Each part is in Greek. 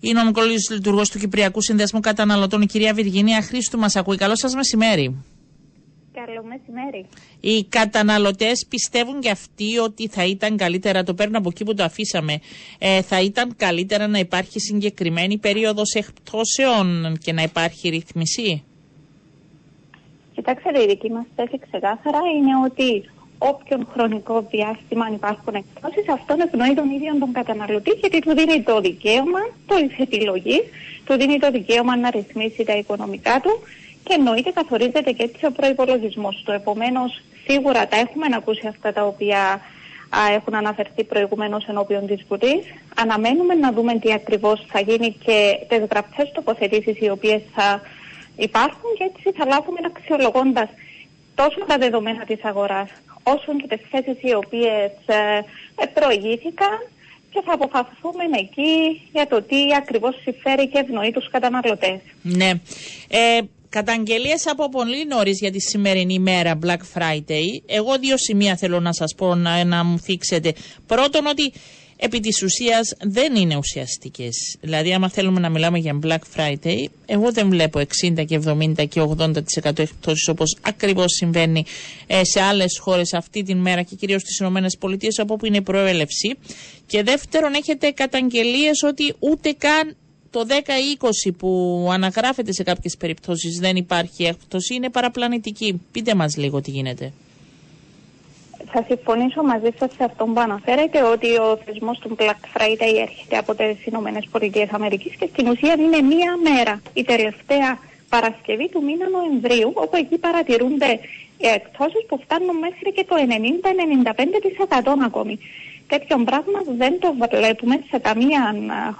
η νομικολόγη λειτουργός του Κυπριακού Συνδέσμου Καταναλωτών, η κυρία Βυργίνια Χρήστου, μας ακούει. Καλό σας μεσημέρι. Καλό μεσημέρι. Οι καταναλωτές πιστεύουν και αυτοί ότι θα ήταν καλύτερα, το παίρνω από εκεί που το αφήσαμε, ε, θα ήταν καλύτερα να υπάρχει συγκεκριμένη περίοδος εκπτώσεων και να υπάρχει ρύθμιση; Κοιτάξτε, η δική μας θέση ξεκάθαρα είναι ότι όποιον χρονικό διάστημα αν υπάρχουν εκπτώσεις, αυτόν ευνοεί τον ίδιο τον καταναλωτή, γιατί του δίνει το δικαίωμα το επιλογής, του δίνει το δικαίωμα να ρυθμίσει τα οικονομικά του και εννοείται καθορίζεται και έτσι ο προπολογισμό του. Επομένως, σίγουρα τα έχουμε ακούσει αυτά τα οποία α, έχουν αναφερθεί προηγουμένως ενώπιον της Βουλής. Αναμένουμε να δούμε τι ακριβώς θα γίνει και τις γραπτές τοποθετήσεις οι οποίες θα υπάρχουν και έτσι θα λάβουμε αξιολογώντας τόσο τα δεδομένα της αγοράς όσο και τις θέσεις οι οποίες ε, προηγήθηκαν και θα αποφασίσουμε εκεί για το τι ακριβώς συμφέρει και ευνοεί τους καταναλωτές. Ναι. Ε, καταγγελίες από πολύ νωρίς για τη σημερινή ημέρα Black Friday. Εγώ δύο σημεία θέλω να σας πω να, να μου θίξετε. Πρώτον ότι επί της ουσίας δεν είναι ουσιαστικές. Δηλαδή άμα θέλουμε να μιλάμε για Black Friday, εγώ δεν βλέπω 60 και 70 και 80% εκπτώσεις όπως ακριβώς συμβαίνει ε, σε άλλες χώρες αυτή την μέρα και κυρίως στις ΗΠΑ από όπου είναι η προέλευση. Και δεύτερον έχετε καταγγελίες ότι ούτε καν το 10 ή 20 που αναγράφεται σε κάποιες περιπτώσεις δεν υπάρχει έκπτωση είναι παραπλανητική. Πείτε μας λίγο τι γίνεται. Θα συμφωνήσω μαζί σας σε αυτό που αναφέρετε ότι ο θεσμός του Black Friday έρχεται από τις Ηνωμένες Πολιτείες Αμερικής και στην ουσία είναι μία μέρα, η τελευταία Παρασκευή του μήνα Νοεμβρίου, όπου εκεί παρατηρούνται εκπτώσεις που φτάνουν μέχρι και το 90-95% ακόμη. Τέτοιο πράγμα δεν το βλέπουμε σε καμία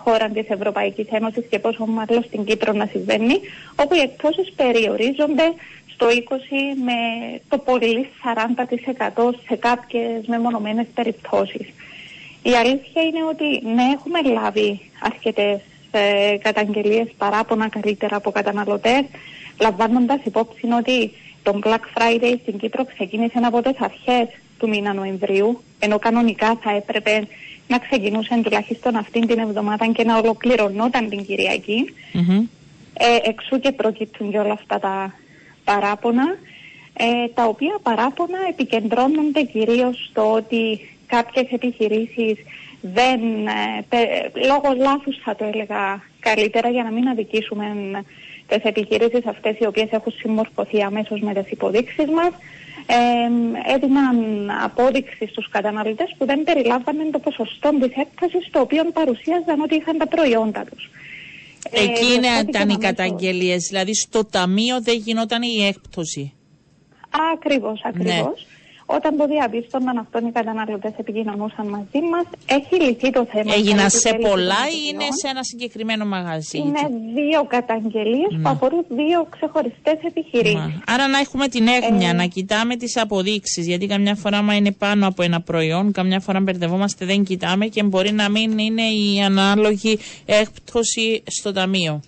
χώρα της Ευρωπαϊκής Ένωσης και πόσο μάλλον στην Κύπρο να συμβαίνει, όπου οι εκπτώσεις περιορίζονται στο 20 με το πολύ 40% σε κάποιες μεμονωμένες περιπτώσεις. Η αλήθεια είναι ότι ναι, έχουμε λάβει αρκετές ε, καταγγελίες παράπονα καλύτερα από καταναλωτές, λαμβάνοντας υπόψη ότι το Black Friday στην Κύπρο ξεκίνησε από τις αρχές του μήνα Νοεμβρίου, ενώ κανονικά θα έπρεπε να ξεκινούσε τουλάχιστον αυτήν την εβδομάδα και να ολοκληρωνόταν την κυριακη Ε, εξού και προκύπτουν και όλα αυτά τα παράπονα, ε, τα οποία παράπονα επικεντρώνονται κυρίως στο ότι κάποιες επιχειρήσεις δεν, ε, λόγω λάθους θα το έλεγα καλύτερα για να μην αδικήσουμε τις επιχειρήσεις αυτές οι οποίες έχουν συμμορφωθεί αμέσως με τις υποδείξεις μας, ε, έδιναν απόδειξη στους καταναλωτές που δεν περιλάμβαναν το ποσοστό της έκτασης το οποίο παρουσίαζαν ότι είχαν τα προϊόντα τους. Εκεί ε, ήταν οι καταγγελίες. Δηλαδή στο ταμείο δεν γινόταν η έκπτωση. Ακριβώς, ακριβώς. Ναι. Όταν το διαπίστωναν αυτόν οι καταναλωτές επικοινωνούσαν μαζί μας, έχει λυθεί το θέμα. Έγιναν σε πολλά ή είναι σε ένα συγκεκριμένο μαγαζί. Είναι δύο καταγγελίες που ναι. αφορούν δύο ξεχωριστές επιχειρήσεις. Άρα να έχουμε την έγνοια, ε... να κοιτάμε τις αποδείξεις. Γιατί καμιά φορά, μα είναι πάνω από ένα προϊόν, καμιά φορά μπερδευόμαστε, δεν κοιτάμε και μπορεί να μην είναι η ανάλογη έκπτωση στο ταμείο.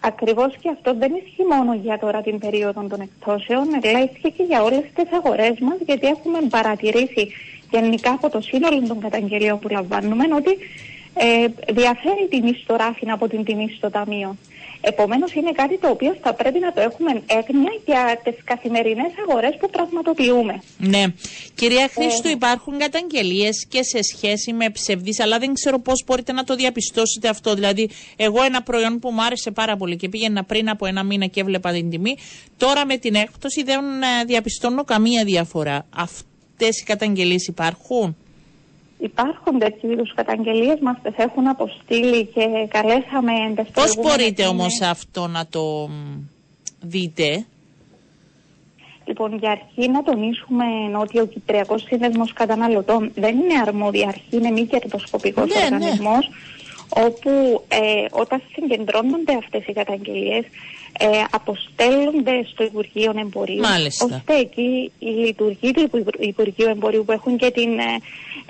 Ακριβώς και αυτό δεν ισχύει μόνο για τώρα την περίοδο των εκτόσεων, αλλά ισχύει και για όλες τις αγορές μας, γιατί έχουμε παρατηρήσει γενικά από το σύνολο των καταγγελίων που λαμβάνουμε ότι ε, διαφέρει η τιμή στο ράφιν από την τιμή στο ταμείο. Επομένως, είναι κάτι το οποίο θα πρέπει να το έχουμε έγνοια για τις καθημερινές αγορές που πραγματοποιούμε. Ναι. Κυρία Χρήστο, ε, υπάρχουν καταγγελίες και σε σχέση με ψευδείς, αλλά δεν ξέρω πώς μπορείτε να το διαπιστώσετε αυτό. Δηλαδή, εγώ ένα προϊόν που μου άρεσε πάρα πολύ και πήγαινα πριν από ένα μήνα και έβλεπα την τιμή, τώρα με την έκπτωση δεν ε, διαπιστώνω καμία διαφορά. Αυτές οι καταγγελίες υπάρχουν; Υπάρχουν τέτοιου είδους καταγγελίες, μας τις έχουν αποστείλει και καλέσαμε Πώς μπορείτε όμως αυτό να το δείτε, Λοιπόν, για αρχή να τονίσουμε ότι ο Κυπριακός Σύνδεσμος Καταναλωτών δεν είναι αρμόδια αρχή, είναι μη κερδοσκοπικός ναι, ναι. οργανισμός, όπου ε, όταν συγκεντρώνονται αυτές οι καταγγελίες ε, αποστέλλονται στο Υπουργείο Εμπορίου Μάλιστα. ώστε εκεί οι λειτουργοί του Υπουργείου Εμπορίου που έχουν και την ε,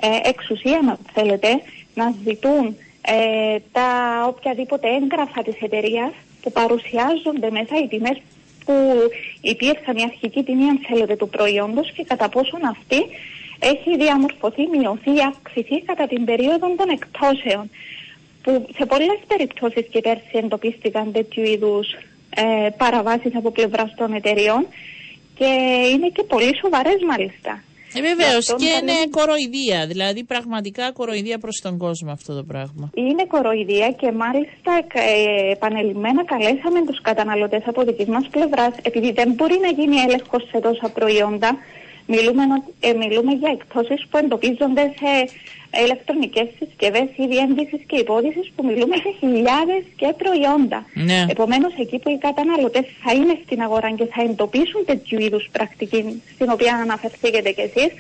ε εξουσία να θέλετε να ζητούν ε, τα οποιαδήποτε έγγραφα της εταιρείας που παρουσιάζονται μέσα οι τιμές που υπήρχαν η αρχική τιμή αν θέλετε του προϊόντος και κατά πόσον αυτή έχει διαμορφωθεί, μειωθεί ή αυξηθεί κατά την περίοδο των εκτόσεων που σε πολλές περιπτώσεις και πέρσι εντοπίστηκαν τέτοιου είδους ε, παραβάσεις από πλευράς των εταιριών και είναι και πολύ σοβαρές μάλιστα. Ε, Βεβαίως και είναι κοροϊδία, δηλαδή πραγματικά κοροϊδία προς τον κόσμο αυτό το πράγμα. Είναι κοροϊδία και μάλιστα ε, επανελειμμένα καλέσαμε τους καταναλωτές από δικής μας πλευράς, επειδή δεν μπορεί να γίνει έλεγχος σε τόσα προϊόντα, Μιλούμε, ε, μιλούμε για εκτόσεις που εντοπίζονται σε ηλεκτρονικές συσκευές ή διένδυσης και υπόδησης που μιλούμε σε χιλιάδες και προϊόντα. Ναι. Επομένως εκεί που οι καταναλωτές θα είναι στην αγορά και θα εντοπίσουν τέτοιου είδους πρακτική στην οποία αναφερθήκατε κι εσείς,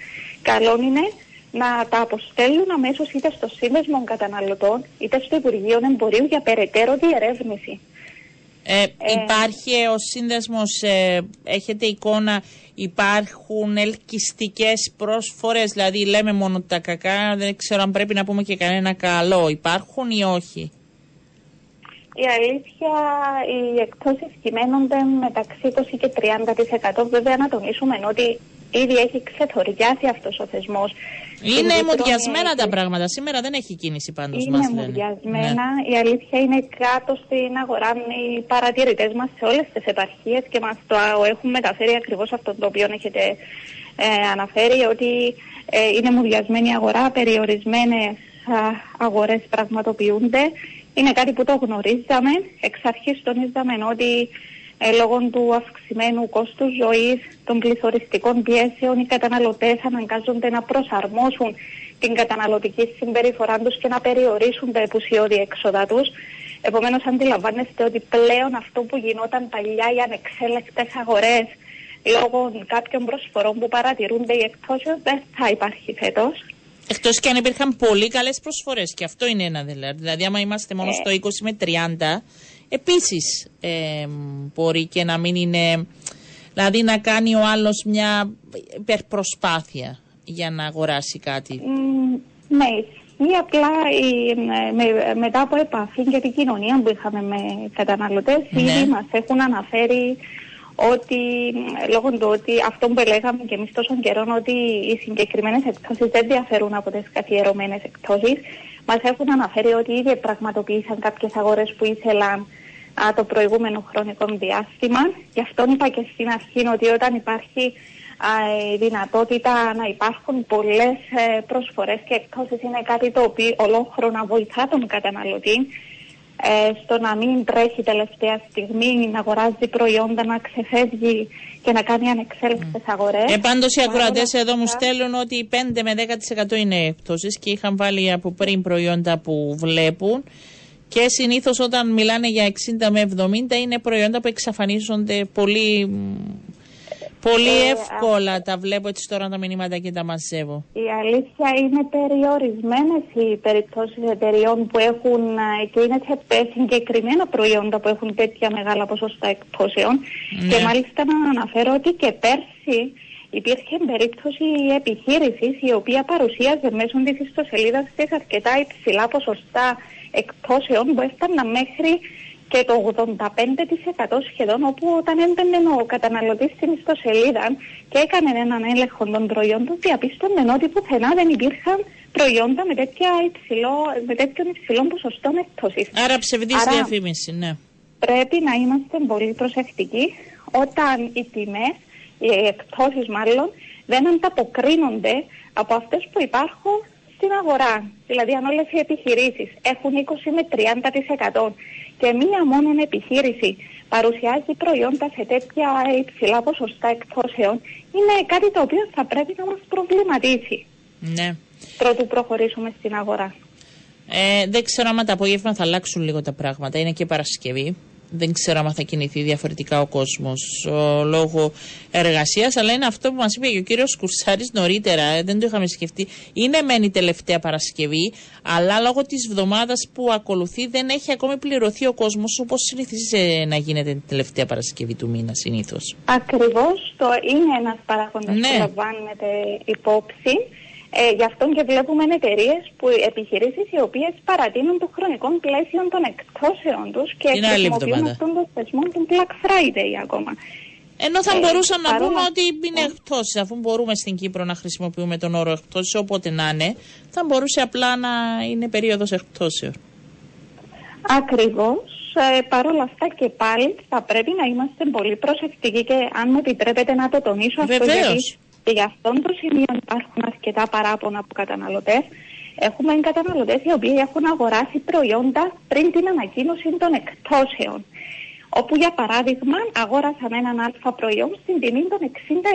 καλό είναι να τα αποστέλουν αμέσως είτε στο Σύνδεσμο Καταναλωτών είτε στο Υπουργείο Εμπορίου για περαιτέρω διερεύνηση. Ε, ε, υπάρχει ο σύνδεσμος, ε, έχετε εικόνα, υπάρχουν ελκυστικές πρόσφορες, δηλαδή λέμε μόνο τα κακά, δεν ξέρω αν πρέπει να πούμε και κανένα καλό. Υπάρχουν ή όχι; Η αλήθεια, οι εκτόσεις κυμαίνονται μεταξύ 20 και 30%. Βέβαια να τονίσουμε ότι ήδη έχει ξεθοριάσει αυτός ο θεσμός. Είναι μουδιασμένα τα πράγματα. Σήμερα δεν έχει κίνηση πάντως είναι μας λένε. μουδιασμένα. Ναι. Η αλήθεια είναι κάτω στην αγορά οι παρατηρητές μας σε όλες τις επαρχίες και μας το έχουν μεταφέρει ακριβώς αυτό το οποίο έχετε ε, αναφέρει ότι ε, είναι μουδιασμένη η αγορά, περιορισμένες αγορές πραγματοποιούνται. Είναι κάτι που το γνωρίζαμε. Εξ αρχής τονίζαμε ότι ε, λόγω του αυξημένου κόστους ζωής, των πληθωριστικών πιέσεων, οι καταναλωτές αναγκάζονται να προσαρμόσουν την καταναλωτική συμπεριφορά τους και να περιορίσουν τα επουσιώδη έξοδα τους. Επομένως, αντιλαμβάνεστε ότι πλέον αυτό που γινόταν παλιά, οι ανεξέλεκτες αγορές, λόγω κάποιων προσφορών που παρατηρούνται οι εκτόσει, δεν θα υπάρχει φέτος. Εκτός και αν υπήρχαν πολύ καλές προσφορές. Και αυτό είναι ένα δηλαδή. Δηλαδή, άμα είμαστε μόνο ε. στο 20 με 30, επίσης ε, μπορεί και να μην είναι, δηλαδή να κάνει ο άλλος μια υπερπροσπάθεια για να αγοράσει κάτι. Mm, ναι, ή απλά η, με, μετά από επαφή και την κοινωνία που είχαμε με καταναλωτές ναι. ήδη μας έχουν αναφέρει ότι λόγω του ότι αυτό που λέγαμε και εμείς τόσο καιρό ότι οι συγκεκριμένες εκτόσεις δεν διαφέρουν από τις καθιερωμένες εκτόσεις μας έχουν αναφέρει ότι ήδη πραγματοποίησαν κάποιες αγορές που ήθελαν α, το προηγούμενο χρονικό διάστημα. Γι' αυτό είπα και στην αρχή ότι όταν υπάρχει α, η δυνατότητα να υπάρχουν πολλές ε, προσφορές και εκτόσεις είναι κάτι το οποίο ολόχρονα βοηθά τον καταναλωτή ε, στο να μην τρέχει τελευταία στιγμή, να αγοράζει προϊόντα, να ξεφεύγει και να κάνει ανεξέλεγκτες αγορές. Ε, πάντως οι ακροατές εδώ μου στέλνουν ότι 5 με 10% είναι εκτόσεις και είχαν βάλει από πριν προϊόντα που βλέπουν. Και συνήθως όταν μιλάνε για 60 με 70 είναι προϊόντα που εξαφανίζονται πολύ, πολύ ε, εύκολα. Τα βλέπω έτσι τώρα τα μηνύματα και τα μαζεύω. Η αλήθεια είναι περιορισμένες οι περιπτώσεις εταιριών που έχουν ε, και είναι σε συγκεκριμένα προϊόντα που έχουν τέτοια μεγάλα ποσοστά εκπτώσεων. Ναι. Και μάλιστα να αναφέρω ότι και πέρσι υπήρχε περίπτωση επιχείρησης η οποία παρουσίαζε μέσω της ιστοσελίδας της αρκετά υψηλά ποσοστά εκπτώσεων που έφταναν μέχρι και το 85% σχεδόν όπου όταν έμπαινε ο καταναλωτής στην ιστοσελίδα και έκανε έναν έλεγχο των προϊόντων διαπίστωνε ότι πουθενά δεν υπήρχαν προϊόντα με, τέτοια υψηλό, με τέτοιον υψηλό ποσοστό εκπτώσης. Άρα ψευδής Άρα, διαφήμιση, ναι. Πρέπει να είμαστε πολύ προσεκτικοί όταν οι τιμές, οι εκπτώσεις μάλλον, δεν ανταποκρίνονται από αυτές που υπάρχουν στην αγορά. Δηλαδή, αν όλες οι επιχειρήσεις έχουν 20 με 30% και μία μόνο επιχείρηση παρουσιάζει προϊόντα σε τέτοια υψηλά ποσοστά εκπτώσεων, είναι κάτι το οποίο θα πρέπει να μας προβληματίσει. Ναι. Πρώτου προχωρήσουμε στην αγορά. Ε, δεν ξέρω αν τα απόγευμα θα αλλάξουν λίγο τα πράγματα. Είναι και Παρασκευή. Δεν ξέρω αν θα κινηθεί διαφορετικά ο κόσμος λόγω εργασίας, αλλά είναι αυτό που μας είπε και ο κύριος Κουρσάρης νωρίτερα. Ε, δεν το είχαμε σκεφτεί. Είναι μεν η τελευταία Παρασκευή, αλλά λόγω της εβδομάδα που ακολουθεί δεν έχει ακόμη πληρωθεί ο κόσμος όπως συνηθίζει να γίνεται την τελευταία Παρασκευή του μήνα συνήθως. Ακριβώς. Το είναι ένας παράγοντα ναι. που λαμβάνεται υπόψη. Ε, γι' αυτό και βλέπουμε εταιρείες που επιχειρήσεις οι οποίες παρατείνουν το χρονικό πλαίσιο των εκτόσεων τους και χρησιμοποιούν αυτόν τον θεσμό του Black Friday ακόμα. Ενώ θα ε, μπορούσαν να πούμε ότι είναι εκτόσει, αφού μπορούμε στην Κύπρο να χρησιμοποιούμε τον όρο εκτόσει όποτε να είναι, θα μπορούσε απλά να είναι περίοδος εκτόσεων. Ακριβώς. Ε, Παρ' όλα αυτά και πάλι θα πρέπει να είμαστε πολύ προσεκτικοί και αν μου επιτρέπετε να το τονίσω αυτό Βεβαίως. γιατί και για αυτόν το σημείο υπάρχουν αρκετά παράπονα από καταναλωτές. Έχουμε καταναλωτές οι οποίοι έχουν αγοράσει προϊόντα πριν την ανακοίνωση των εκτόσεων. Όπου για παράδειγμα αγόρασαν έναν αλφα προϊόν στην τιμή των 60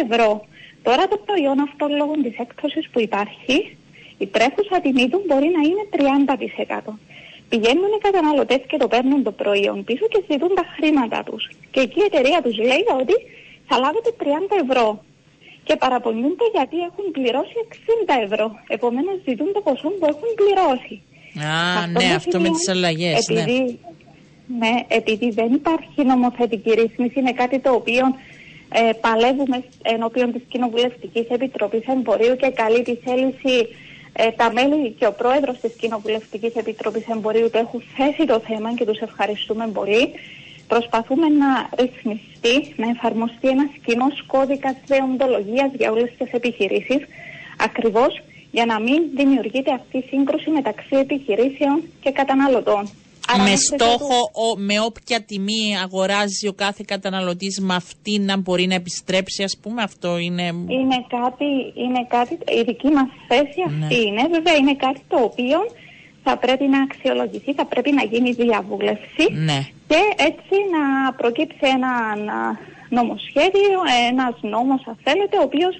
ευρώ. Τώρα το προϊόν αυτό λόγω της έκπτωσης που υπάρχει, η τρέχουσα τιμή του μπορεί να είναι 30%. Πηγαίνουν οι καταναλωτές και το παίρνουν το προϊόν πίσω και ζητούν τα χρήματα τους. Και εκεί η εταιρεία τους λέει ότι θα λάβετε 30 ευρώ. Και παραπονιούνται γιατί έχουν πληρώσει 60 ευρώ. Επομένως ζητούν το ποσό που έχουν πληρώσει. Α, Αυτό ναι, το αυτό με σημείο, τις αλλαγές, ναι. επειδή, ναι. επειδή δεν υπάρχει νομοθετική ρύθμιση, είναι κάτι το οποίο ε, παλεύουμε ενώπιον της Κοινοβουλευτικής Επιτροπής Εμπορίου και καλή τη θέληση ε, τα μέλη και ο πρόεδρος της Κοινοβουλευτικής Επιτροπής Εμπορίου το έχουν θέσει το θέμα και τους ευχαριστούμε πολύ. Προσπαθούμε να ρυθμιστεί, να εφαρμοστεί ένας κοινός κώδικας δεοντολογίας για όλες τις επιχειρήσεις, ακριβώς για να μην δημιουργείται αυτή η σύγκρουση μεταξύ επιχειρήσεων και καταναλωτών. Άρα με μέχρι στόχο ότου- ο, με όποια τιμή αγοράζει ο κάθε καταναλωτής με αυτή να μπορεί να επιστρέψει ας πούμε αυτό είναι... Είναι κάτι, είναι κάτι, η δική μας θέση αυτή Ναι. είναι. Βέβαια είναι κάτι το οποίο θα πρέπει να αξιολογηθεί, θα πρέπει να γίνει διαβούλευση Ναι. και έτσι να προκύψει ένα να- νομοσχέδιο, ένας νόμος αν θέλετε, ο οποίος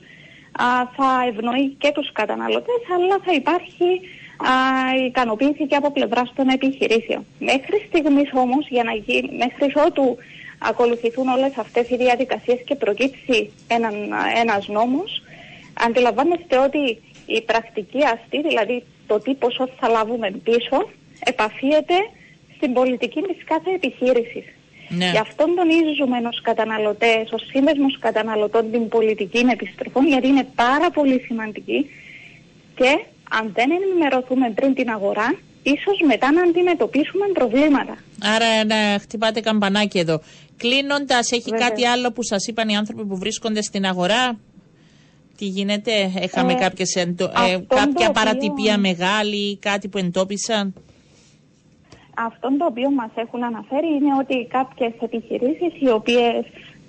α, θα ευνοεί και τους καταναλωτές αλλά θα υπάρχει α, ικανοποίηση και από πλευράς των επιχειρήσεων. Μέχρι στιγμής όμως, για να γίνει, μέχρι ότου ακολουθηθούν όλες αυτές οι διαδικασίες και προκύψει έναν, ένας νόμος, αντιλαμβάνεστε ότι η πρακτική αυτή, δηλαδή το τι ποσό θα λάβουμε πίσω, επαφίεται στην πολιτική της κάθε επιχείρησης. Ναι. Γι' αυτόν τονίζουμε ως καταναλωτές, ως σύνδεσμος καταναλωτών την πολιτική επιστροφών, γιατί είναι πάρα πολύ σημαντική και αν δεν ενημερωθούμε πριν την αγορά, ίσως μετά να αντιμετωπίσουμε προβλήματα. Άρα να χτυπάτε καμπανάκι εδώ. Κλείνοντας, έχει Βέβαια. κάτι άλλο που σας είπαν οι άνθρωποι που βρίσκονται στην αγορά; Τι γίνεται, έχαμε Ε, κάποιες εντο- ε, αυτόν το κάποια οποίο- παρατυπία μεγάλη, κάτι που εντόπισαν; Αυτό το οποίο μας έχουν αναφέρει είναι ότι κάποιες επιχειρήσεις οι οποίες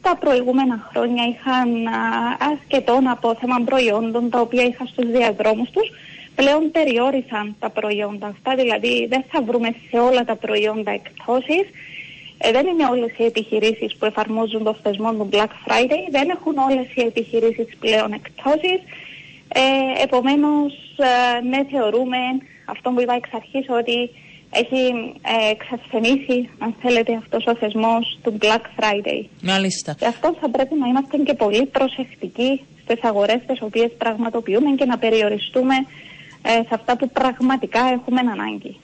τα προηγούμενα χρόνια είχαν α, ασκετών απόθεμα προϊόντων τα οποία είχαν στους διαδρόμους τους πλέον περιόρισαν τα προϊόντα αυτά, δηλαδή δεν θα βρούμε σε όλα τα προϊόντα εκτόσεις. Ε, δεν είναι όλες οι επιχειρήσεις που εφαρμόζουν το θεσμό του Black Friday, δεν έχουν όλες οι επιχειρήσεις πλέον εκτόσεις. Ε, επομένως, ε, ναι, θεωρούμε αυτό που είπα εξ αρχής ότι έχει ε, εξασθενήσει, αν θέλετε, αυτός ο θεσμός του Black Friday. Μάλιστα. Γι' αυτό θα πρέπει να είμαστε και πολύ προσεκτικοί στις αγορές τις οποίες πραγματοποιούμε και να περιοριστούμε ε, σε αυτά που πραγματικά έχουμε ανάγκη.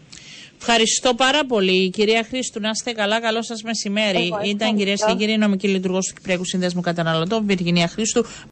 Ευχαριστώ πάρα πολύ, κυρία Χρήστου. Να είστε καλά. Καλό σας μεσημέρι. Εγώ Ήταν κυρίες και ευχαριστώ. κύριοι νομική λειτουργός του Κυπριακού Συνδέσμου Καταναλωτών, Βιργινία Χρήστου.